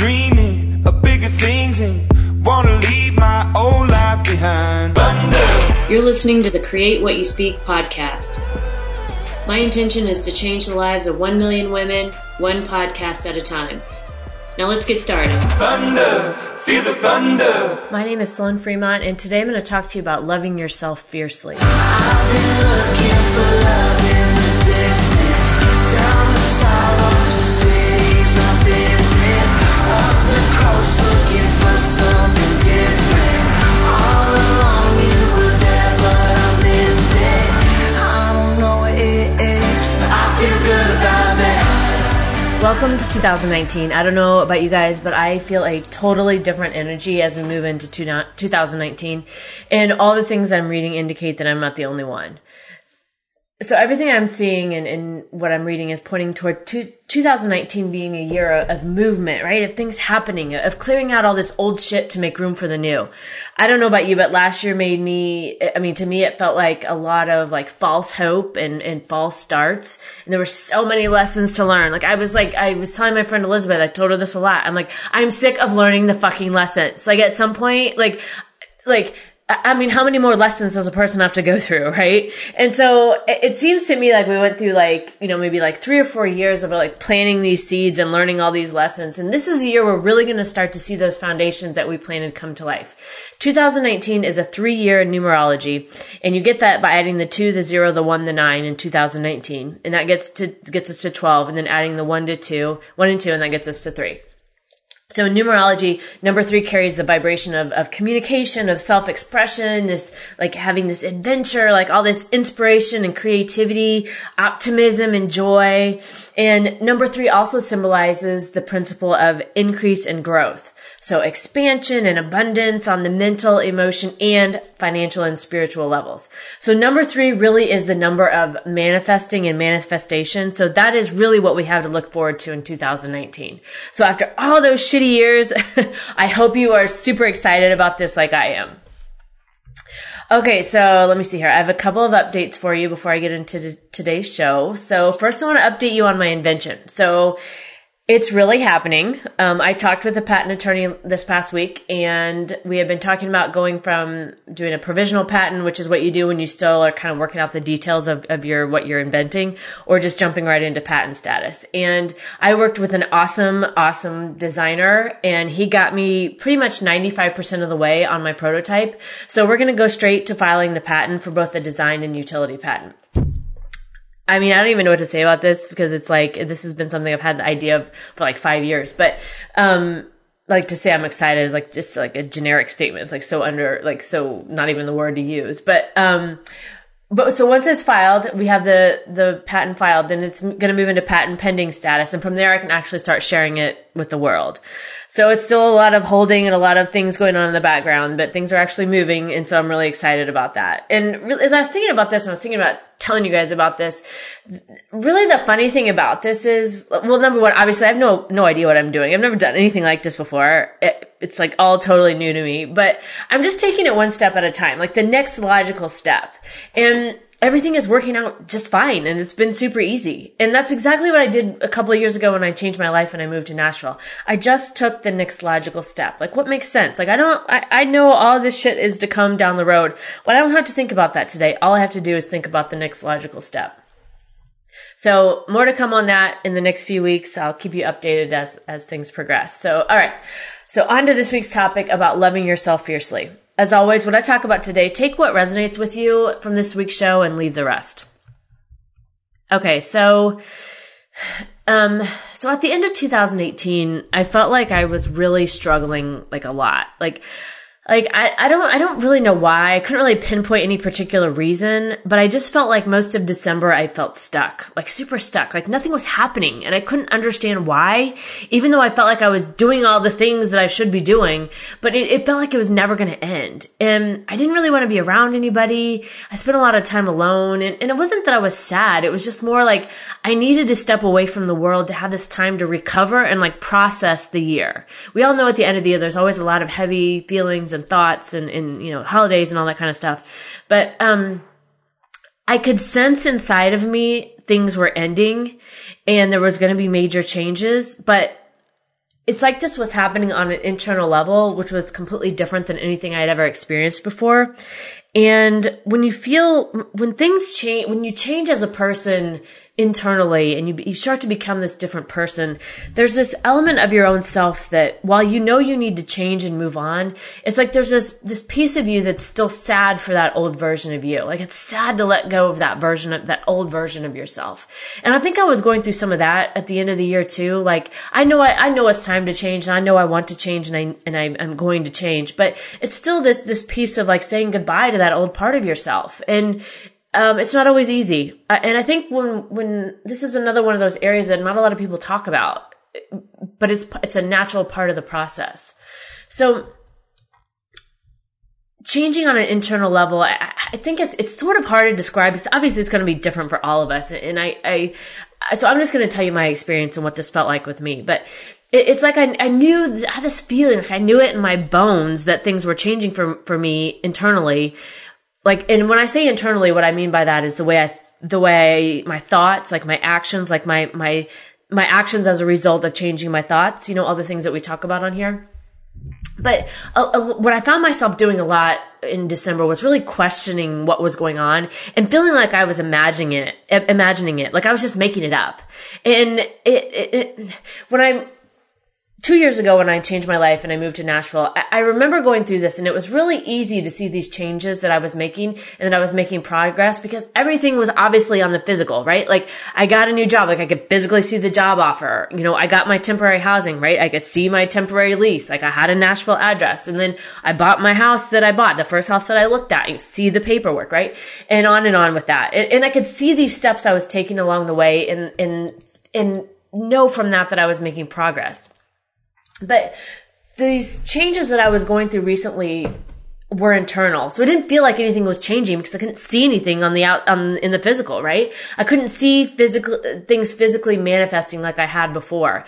dreaming of bigger things and wanna leave my old life behind. Thunder. You're listening to the Create What You Speak podcast. My intention is to change the lives of 1 million women, one podcast at a time. Now let's get started. Thunder, feel the thunder. My name is Sloane Fremont, and today I'm going to talk to you about loving yourself fiercely. Welcome to 2019. I don't know about you guys, but I feel a totally different energy as we move into 2019. And all the things I'm reading indicate that I'm not the only one so everything I'm seeing and, and, what I'm reading is pointing toward two, 2019 being a year of movement, right? Of things happening, of clearing out all this old shit to make room for the new. I don't know about you, but last year made me, I mean, to me, it felt like a lot of like false hope and, and false starts. And there were so many lessons to learn. Like I was like, I was telling my friend Elizabeth, I told her this a lot. I'm like, I'm sick of learning the fucking lessons. Like at some point, like, like, I mean, how many more lessons does a person have to go through, right? And so it, seems to me like we went through like, you know, maybe like three or four years of like planting these seeds and learning all these lessons. And this is a year we're really going to start to see those foundations that we planted come to life. 2019 is a three year numerology and you get that by adding the two, the zero, the one, the nine in 2019. And that gets to, gets us to 12 and then adding the one to two, one and two, and that gets us to three. So numerology, number three carries the vibration of, of communication, of self-expression, this, like having this adventure, like all this inspiration and creativity, optimism and joy. And number three also symbolizes the principle of increase and growth. So expansion and abundance on the mental, emotion, and financial and spiritual levels. So number three really is the number of manifesting and manifestation. So that is really what we have to look forward to in 2019. So after all those shitty years, I hope you are super excited about this like I am. Okay, so let me see here. I have a couple of updates for you before I get into today's show. So first I want to update you on my invention. So it's really happening. Um, I talked with a patent attorney this past week, and we have been talking about going from doing a provisional patent, which is what you do when you still are kind of working out the details of, of your what you're inventing, or just jumping right into patent status. And I worked with an awesome, awesome designer, and he got me pretty much 95% of the way on my prototype. So we're going to go straight to filing the patent for both the design and utility patent. I mean, I don't even know what to say about this because it's like this has been something I've had the idea of for like five years. But um, like to say I'm excited is like just like a generic statement. It's like so under like so not even the word to use. But um, but so once it's filed, we have the the patent filed, then it's going to move into patent pending status, and from there I can actually start sharing it with the world. So it's still a lot of holding and a lot of things going on in the background, but things are actually moving. And so I'm really excited about that. And as I was thinking about this, and I was thinking about telling you guys about this, really the funny thing about this is, well, number one, obviously I have no, no idea what I'm doing. I've never done anything like this before. It, it's like all totally new to me, but I'm just taking it one step at a time, like the next logical step. And everything is working out just fine and it's been super easy. And that's exactly what I did a couple of years ago when I changed my life and I moved to Nashville. I just took the next logical step. Like what makes sense? Like I don't, I, I know all this shit is to come down the road, but I don't have to think about that today. All I have to do is think about the next logical step. So more to come on that in the next few weeks. I'll keep you updated as, as things progress. So, all right. So on to this week's topic about loving yourself fiercely. As always, what I talk about today, take what resonates with you from this week's show and leave the rest. Okay, so um so at the end of 2018, I felt like I was really struggling like a lot. Like like I, I don't I don't really know why. I couldn't really pinpoint any particular reason, but I just felt like most of December I felt stuck, like super stuck. Like nothing was happening and I couldn't understand why, even though I felt like I was doing all the things that I should be doing, but it, it felt like it was never gonna end. And I didn't really want to be around anybody. I spent a lot of time alone and, and it wasn't that I was sad. It was just more like I needed to step away from the world to have this time to recover and like process the year. We all know at the end of the year there's always a lot of heavy feelings and and thoughts and, and, you know, holidays and all that kind of stuff. But, um, I could sense inside of me things were ending and there was going to be major changes, but it's like this was happening on an internal level, which was completely different than anything I had ever experienced before. And when you feel, when things change, when you change as a person, internally and you, you start to become this different person, there's this element of your own self that while you know you need to change and move on, it's like there's this, this piece of you that's still sad for that old version of you. Like it's sad to let go of that version of that old version of yourself. And I think I was going through some of that at the end of the year too. Like I know I, I know it's time to change and I know I want to change and I, and I, I'm going to change, but it's still this, this piece of like saying goodbye to that old part of yourself. And, um, it's not always easy. And I think when, when this is another one of those areas that not a lot of people talk about, but it's, it's a natural part of the process. So changing on an internal level, I, I think it's, it's sort of hard to describe because obviously it's going to be different for all of us. And I, I, so I'm just going to tell you my experience and what this felt like with me. But it, it's like I, I knew, I had this feeling, like I knew it in my bones that things were changing for, for me internally. Like and when i say internally what i mean by that is the way i the way my thoughts like my actions like my my my actions as a result of changing my thoughts you know all the things that we talk about on here. But uh, uh, what i found myself doing a lot in december was really questioning what was going on and feeling like i was imagining it imagining it. Like i was just making it up. And it, it, it when i'm two years ago when I changed my life and I moved to Nashville, I, remember going through this and it was really easy to see these changes that I was making and that I was making progress because everything was obviously on the physical, right? Like I got a new job, like I could physically see the job offer. You know, I got my temporary housing, right? I could see my temporary lease. Like I had a Nashville address and then I bought my house that I bought, the first house that I looked at. You see the paperwork, right? And on and on with that. And, and I could see these steps I was taking along the way and, and, and know from that that I was making progress. But these changes that I was going through recently were internal. So it didn't feel like anything was changing because I couldn't see anything on the out, on, in the physical, right? I couldn't see physical, things physically manifesting like I had before.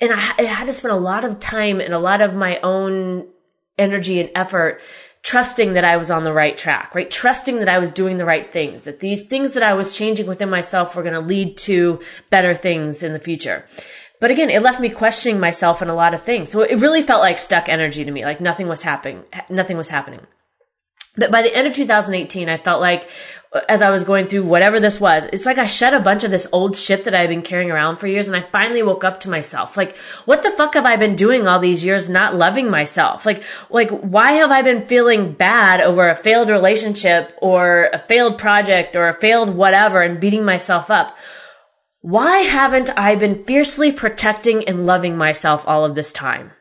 And I, I had to spend a lot of time and a lot of my own energy and effort trusting that I was on the right track, right? Trusting that I was doing the right things, that these things that I was changing within myself were going to lead to better things in the future. But again, it left me questioning myself and a lot of things. So it really felt like stuck energy to me, like nothing was happening, nothing was happening. But by the end of 2018, I felt like uh, as I was going through whatever this was, it's like I shed a bunch of this old shit that I've been carrying around for years and I finally woke up to myself. Like, what the fuck have I been doing all these years not loving myself? Like, like, why have I been feeling bad over a failed relationship or a failed project or a failed whatever and beating myself up? Why haven't I been fiercely protecting and loving myself all of this time?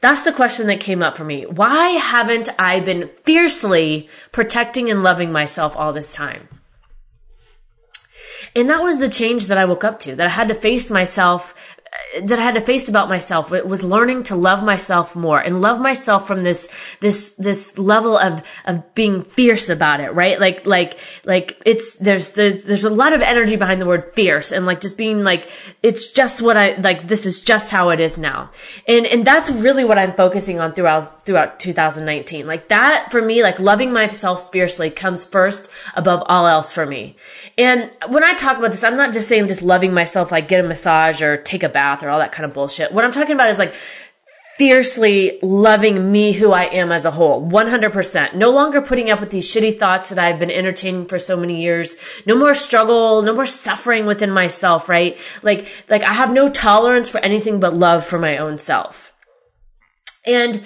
That's the question that came up for me. Why haven't I been fiercely protecting and loving myself all this time? And that was the change that I woke up to, that I had to face myself that I had to face about myself was learning to love myself more and love myself from this, this, this level of, of being fierce about it, right? Like, like, like it's, there's, there's, there's a lot of energy behind the word fierce and like just being like, it's just what I, like, this is just how it is now. And, and that's really what I'm focusing on throughout, throughout 2019. Like that for me, like loving myself fiercely comes first above all else for me. And when I talk about this, I'm not just saying just loving myself, like get a massage or take a bath or all that kind of bullshit. What I'm talking about is like fiercely loving me who I am as a whole. 100%. No longer putting up with these shitty thoughts that I've been entertaining for so many years. No more struggle, no more suffering within myself, right? Like, like I have no tolerance for anything but love for my own self. And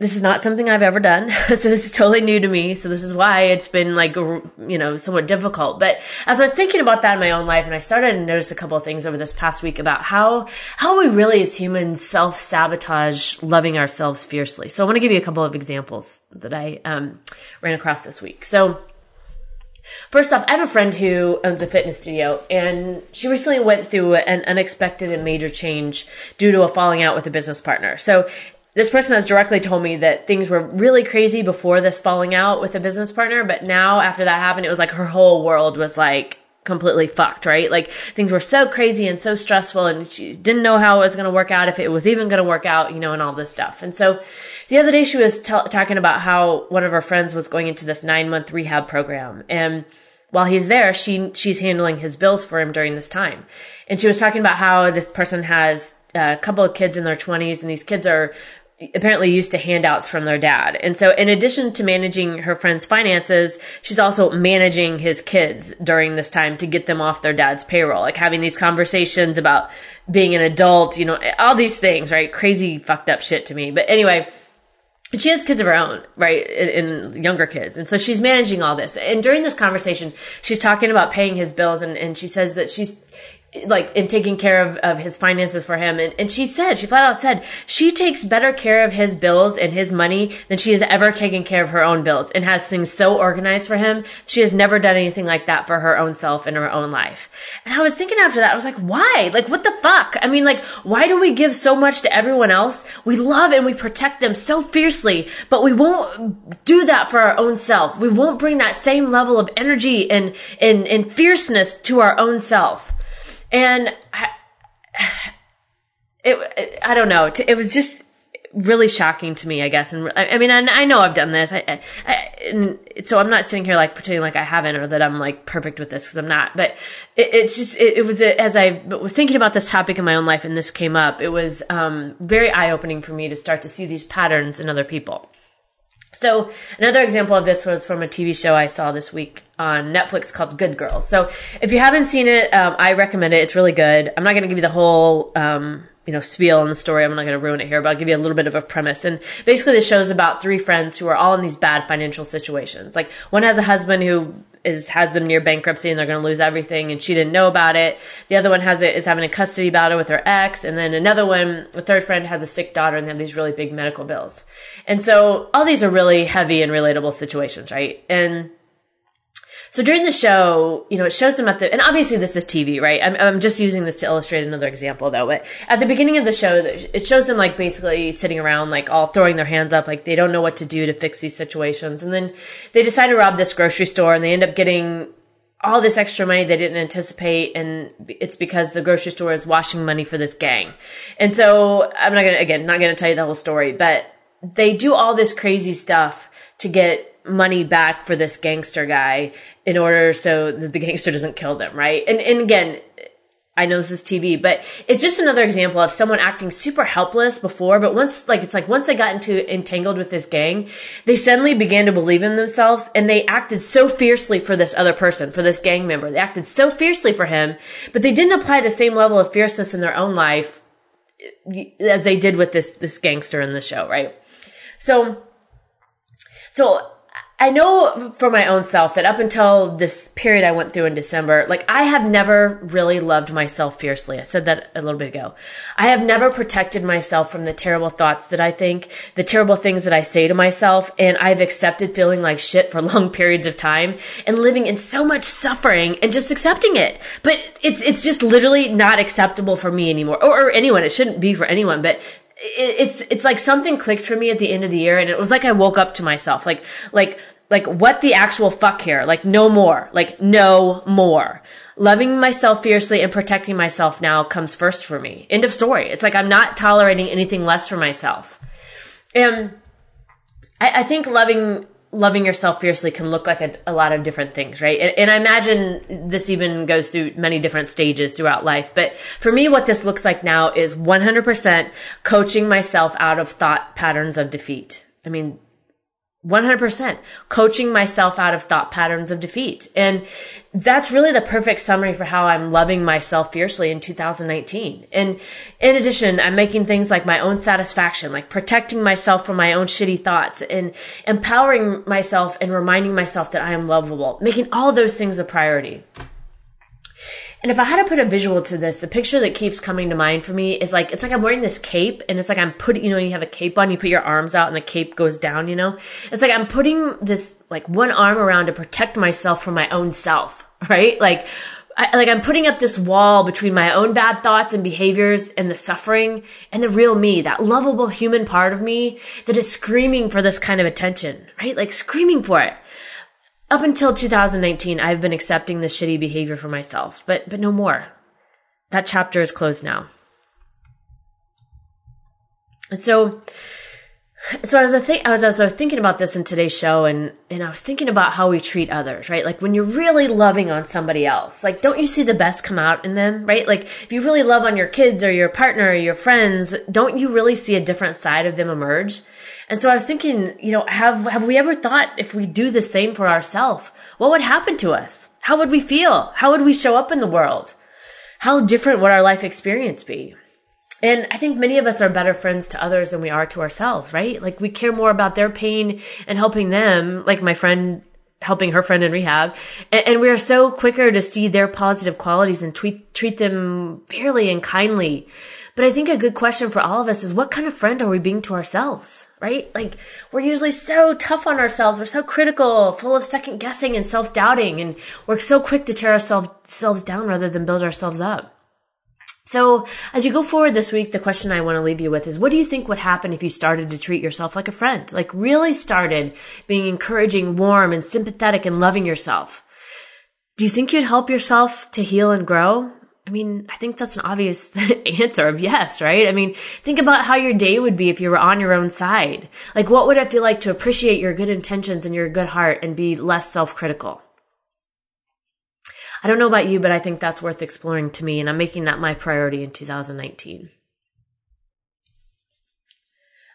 this is not something I've ever done. so this is totally new to me. So this is why it's been like, you know, somewhat difficult. But as I was thinking about that in my own life and I started to notice a couple of things over this past week about how, how we really as humans self-sabotage loving ourselves fiercely. So I want to give you a couple of examples that I, um, ran across this week. So, First off, I have a friend who owns a fitness studio and she recently went through an unexpected and major change due to a falling out with a business partner. So this person has directly told me that things were really crazy before this falling out with a business partner, but now after that happened, it was like her whole world was like completely fucked, right? Like things were so crazy and so stressful and she didn't know how it was going to work out, if it was even going to work out, you know, and all this stuff. And so the other day she was t- talking about how one of her friends was going into this nine month rehab program and while he's there, she she's handling his bills for him during this time. And she was talking about how this person has a couple of kids in their 20s, and these kids are apparently used to handouts from their dad. And so in addition to managing her friend's finances, she's also managing his kids during this time to get them off their dad's payroll, like having these conversations about being an adult, you know, all these things, right? Crazy fucked up shit to me. But anyway, she has kids of her own, right? And younger kids. And so she's managing all this. And during this conversation, she's talking about paying his bills and, and she says that she's, like in taking care of, of his finances for him. And, and she said, she flat out said, she takes better care of his bills and his money than she has ever taken care of her own bills and has things so organized for him. She has never done anything like that for her own self in her own life. And I was thinking after that, I was like, why? Like, what the fuck? I mean, like, why do we give so much to everyone else? We love and we protect them so fiercely, but we won't do that for our own self. We won't bring that same level of energy and, and, and fierceness to our own self and I, it, I don't know. It was just really shocking to me, I guess. And I, mean, I, I, know I've done this. I, I, so I'm not sitting here like pretending like I haven't or that I'm like perfect with this because I'm not. But it, it's just, it, it was a, as I was thinking about this topic in my own life and this came up, it was um, very eye opening for me to start to see these patterns in other people. So another example of this was from a TV show I saw this week on Netflix called Good Girls. So if you haven't seen it, um, I recommend it. It's really good. I'm not going to give you the whole, um, you know, spiel on the story. I'm not going to ruin it here, but I'll give you a little bit of a premise. And basically, the show's about three friends who are all in these bad financial situations. Like one has a husband who is has them near bankruptcy and they're going to lose everything and she didn't know about it. The other one has it is having a custody battle with her ex and then another one, a third friend has a sick daughter and they have these really big medical bills. And so all these are really heavy and relatable situations, right? And so during the show, you know, it shows them at the, and obviously this is TV, right? I'm, I'm just using this to illustrate another example though, but at the beginning of the show, it shows them like basically sitting around, like all throwing their hands up, like they don't know what to do to fix these situations. And then they decide to rob this grocery store and they end up getting all this extra money they didn't anticipate and it's because the grocery store is washing money for this gang. And so I'm not gonna, again, not gonna tell you the whole story, but they do all this crazy stuff to get money back for this gangster guy in order so that the gangster doesn't kill them, right? And and again, I know this is TV, but it's just another example of someone acting super helpless before, but once, like, it's like once they got into entangled with this gang, they suddenly began to believe in themselves and they acted so fiercely for this other person, for this gang member. They acted so fiercely for him, but they didn't apply the same level of fierceness in their own life as they did with this, this gangster in the show, right? So, so I know for my own self that up until this period I went through in December, like I have never really loved myself fiercely. I said that a little bit ago. I have never protected myself from the terrible thoughts that I think, the terrible things that I say to myself, and I've accepted feeling like shit for long periods of time and living in so much suffering and just accepting it. But it's it's just literally not acceptable for me anymore or, or anyone. It shouldn't be for anyone, but it's it's like something clicked for me at the end of the year and it was like I woke up to myself like like like what the actual fuck here? Like no more. Like no more. Loving myself fiercely and protecting myself now comes first for me. End of story. It's like I'm not tolerating anything less for myself. And I, I think loving loving yourself fiercely can look like a, a lot of different things, right? And, and, I imagine this even goes through many different stages throughout life. But for me, what this looks like now is 100% coaching myself out of thought patterns of defeat. I mean, 100% coaching myself out of thought patterns of defeat. And that's really the perfect summary for how I'm loving myself fiercely in 2019. And in addition, I'm making things like my own satisfaction, like protecting myself from my own shitty thoughts and empowering myself and reminding myself that I am lovable, making all those things a priority. And if I had to put a visual to this, the picture that keeps coming to mind for me is like, it's like I'm wearing this cape and it's like I'm putting, you know, you have a cape on, you put your arms out and the cape goes down, you know? It's like I'm putting this, like one arm around to protect myself from my own self, right? Like, I, like I'm putting up this wall between my own bad thoughts and behaviors and the suffering and the real me, that lovable human part of me that is screaming for this kind of attention, right? Like screaming for it up until 2019, I've been accepting the shitty behavior for myself, but, but no more. That chapter is closed now. And so so as I think as I was thinking about this in today's show and and I was thinking about how we treat others, right? Like when you're really loving on somebody else, like don't you see the best come out in them, right? Like if you really love on your kids or your partner or your friends, don't you really see a different side of them emerge? And so I was thinking, you know, have have we ever thought if we do the same for ourselves, what would happen to us? How would we feel? How would we show up in the world? How different would our life experience be? And I think many of us are better friends to others than we are to ourselves, right? Like we care more about their pain and helping them, like my friend helping her friend in rehab. And, and we are so quicker to see their positive qualities and treat, treat them fairly and kindly. But I think a good question for all of us is what kind of friend are we being to ourselves, right? Like we're usually so tough on ourselves. We're so critical, full of second guessing and self doubting. And we're so quick to tear ourselves down rather than build ourselves up. So, as you go forward this week, the question I want to leave you with is what do you think would happen if you started to treat yourself like a friend? Like, really started being encouraging, warm, and sympathetic and loving yourself? Do you think you'd help yourself to heal and grow? I mean, I think that's an obvious answer of yes, right? I mean, think about how your day would be if you were on your own side. Like, what would it feel like to appreciate your good intentions and your good heart and be less self critical? I don't know about you, but I think that's worth exploring to me, and I'm making that my priority in 2019.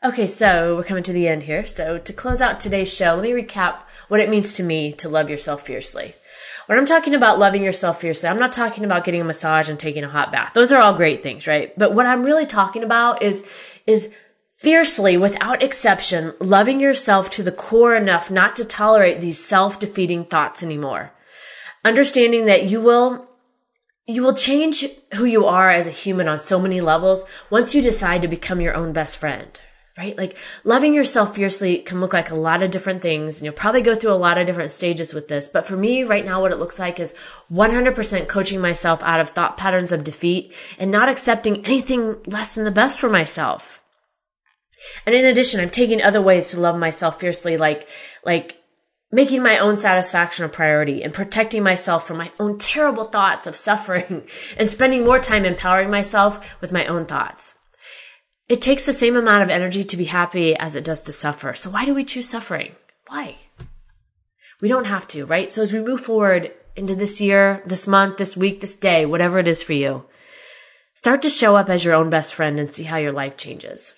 Okay, so we're coming to the end here. So to close out today's show, let me recap what it means to me to love yourself fiercely. When I'm talking about loving yourself fiercely, I'm not talking about getting a massage and taking a hot bath. Those are all great things, right? But what I'm really talking about is, is fiercely, without exception, loving yourself to the core enough not to tolerate these self-defeating thoughts anymore understanding that you will you will change who you are as a human on so many levels once you decide to become your own best friend right? Like loving yourself fiercely can look like a lot of different things and you'll probably go through a lot of different stages with this but for me right now what it looks like is 100% coaching myself out of thought patterns of defeat and not accepting anything less than the best for myself. And in addition i'm taking other ways to love myself fiercely like like making my own satisfaction a priority and protecting myself from my own terrible thoughts of suffering and spending more time empowering myself with my own thoughts. It takes the same amount of energy to be happy as it does to suffer. So why do we choose suffering? Why? We don't have to, right? So as we move forward into this year, this month, this week, this day, whatever it is for you, start to show up as your own best friend and see how your life changes.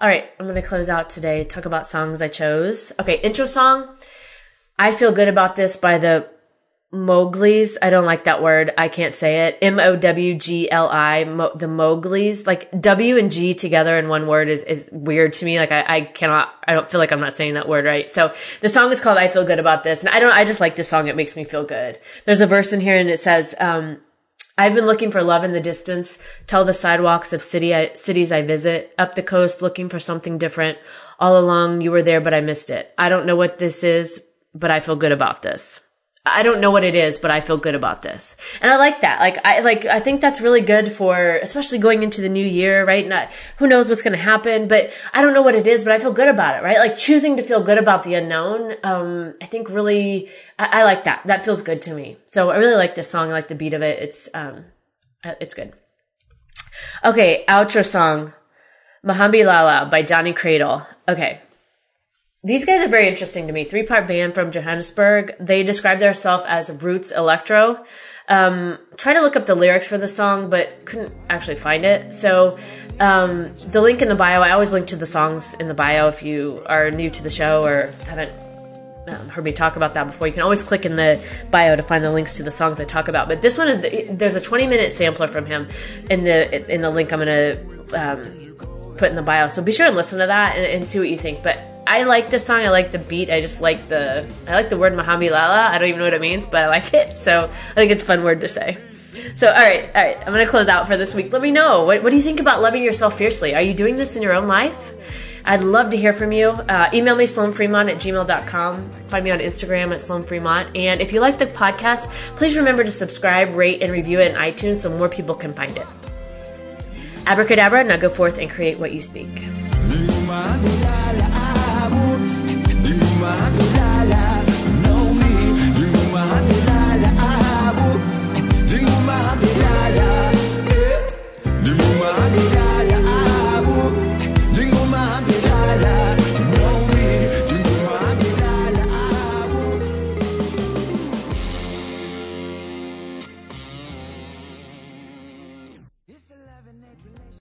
All right, I'm going to close out today, talk about songs I chose. Okay, intro song. I feel good about this by the Mowgli's. I don't like that word. I can't say it. M O W G L I. The Mowgli's. Like W and G together in one word is, is weird to me. Like I, I cannot, I don't feel like I'm not saying that word right. So the song is called I Feel Good About This. And I don't, I just like this song. It makes me feel good. There's a verse in here and it says, um, I've been looking for love in the distance, tell the sidewalks of city I, cities I visit, up the coast looking for something different. All along you were there, but I missed it. I don't know what this is, but I feel good about this. I don't know what it is, but I feel good about this. And I like that. Like, I, like, I think that's really good for, especially going into the new year, right? Not, who knows what's going to happen, but I don't know what it is, but I feel good about it, right? Like choosing to feel good about the unknown. Um, I think really, I, I like that. That feels good to me. So I really like this song. I like the beat of it. It's, um, uh, it's good. Okay. Outro song. Mahambelala by Johnny Cradle. Okay these guys are very interesting to me. Three part band from Johannesburg. They describe themselves as roots electro. Um, trying to look up the lyrics for the song, but couldn't actually find it. So, um, the link in the bio, I always link to the songs in the bio if you are new to the show or haven't um, heard me talk about that before. You can always click in the bio to find the links to the songs I talk about. But this one is there's a 20 minute sampler from him in the in the link I'm gonna um, put in the bio. So be sure and listen to that and, and see what you think. But I like this song. I like the beat. I just like the I like the word Mahambelala. I don't even know what it means, but I like it. So I think it's a fun word to say. So all right, all right. I'm gonna close out for this week. Let me know what, what do you think about loving yourself fiercely. Are you doing this in your own life? I'd love to hear from you. Uh, email me, sloanfremont at gmail.com. Find me on Instagram at sloanfremont. And if you like the podcast, please remember to subscribe, rate, and review it in iTunes so more people can find it. Abracadabra, now go forth and create what you speak.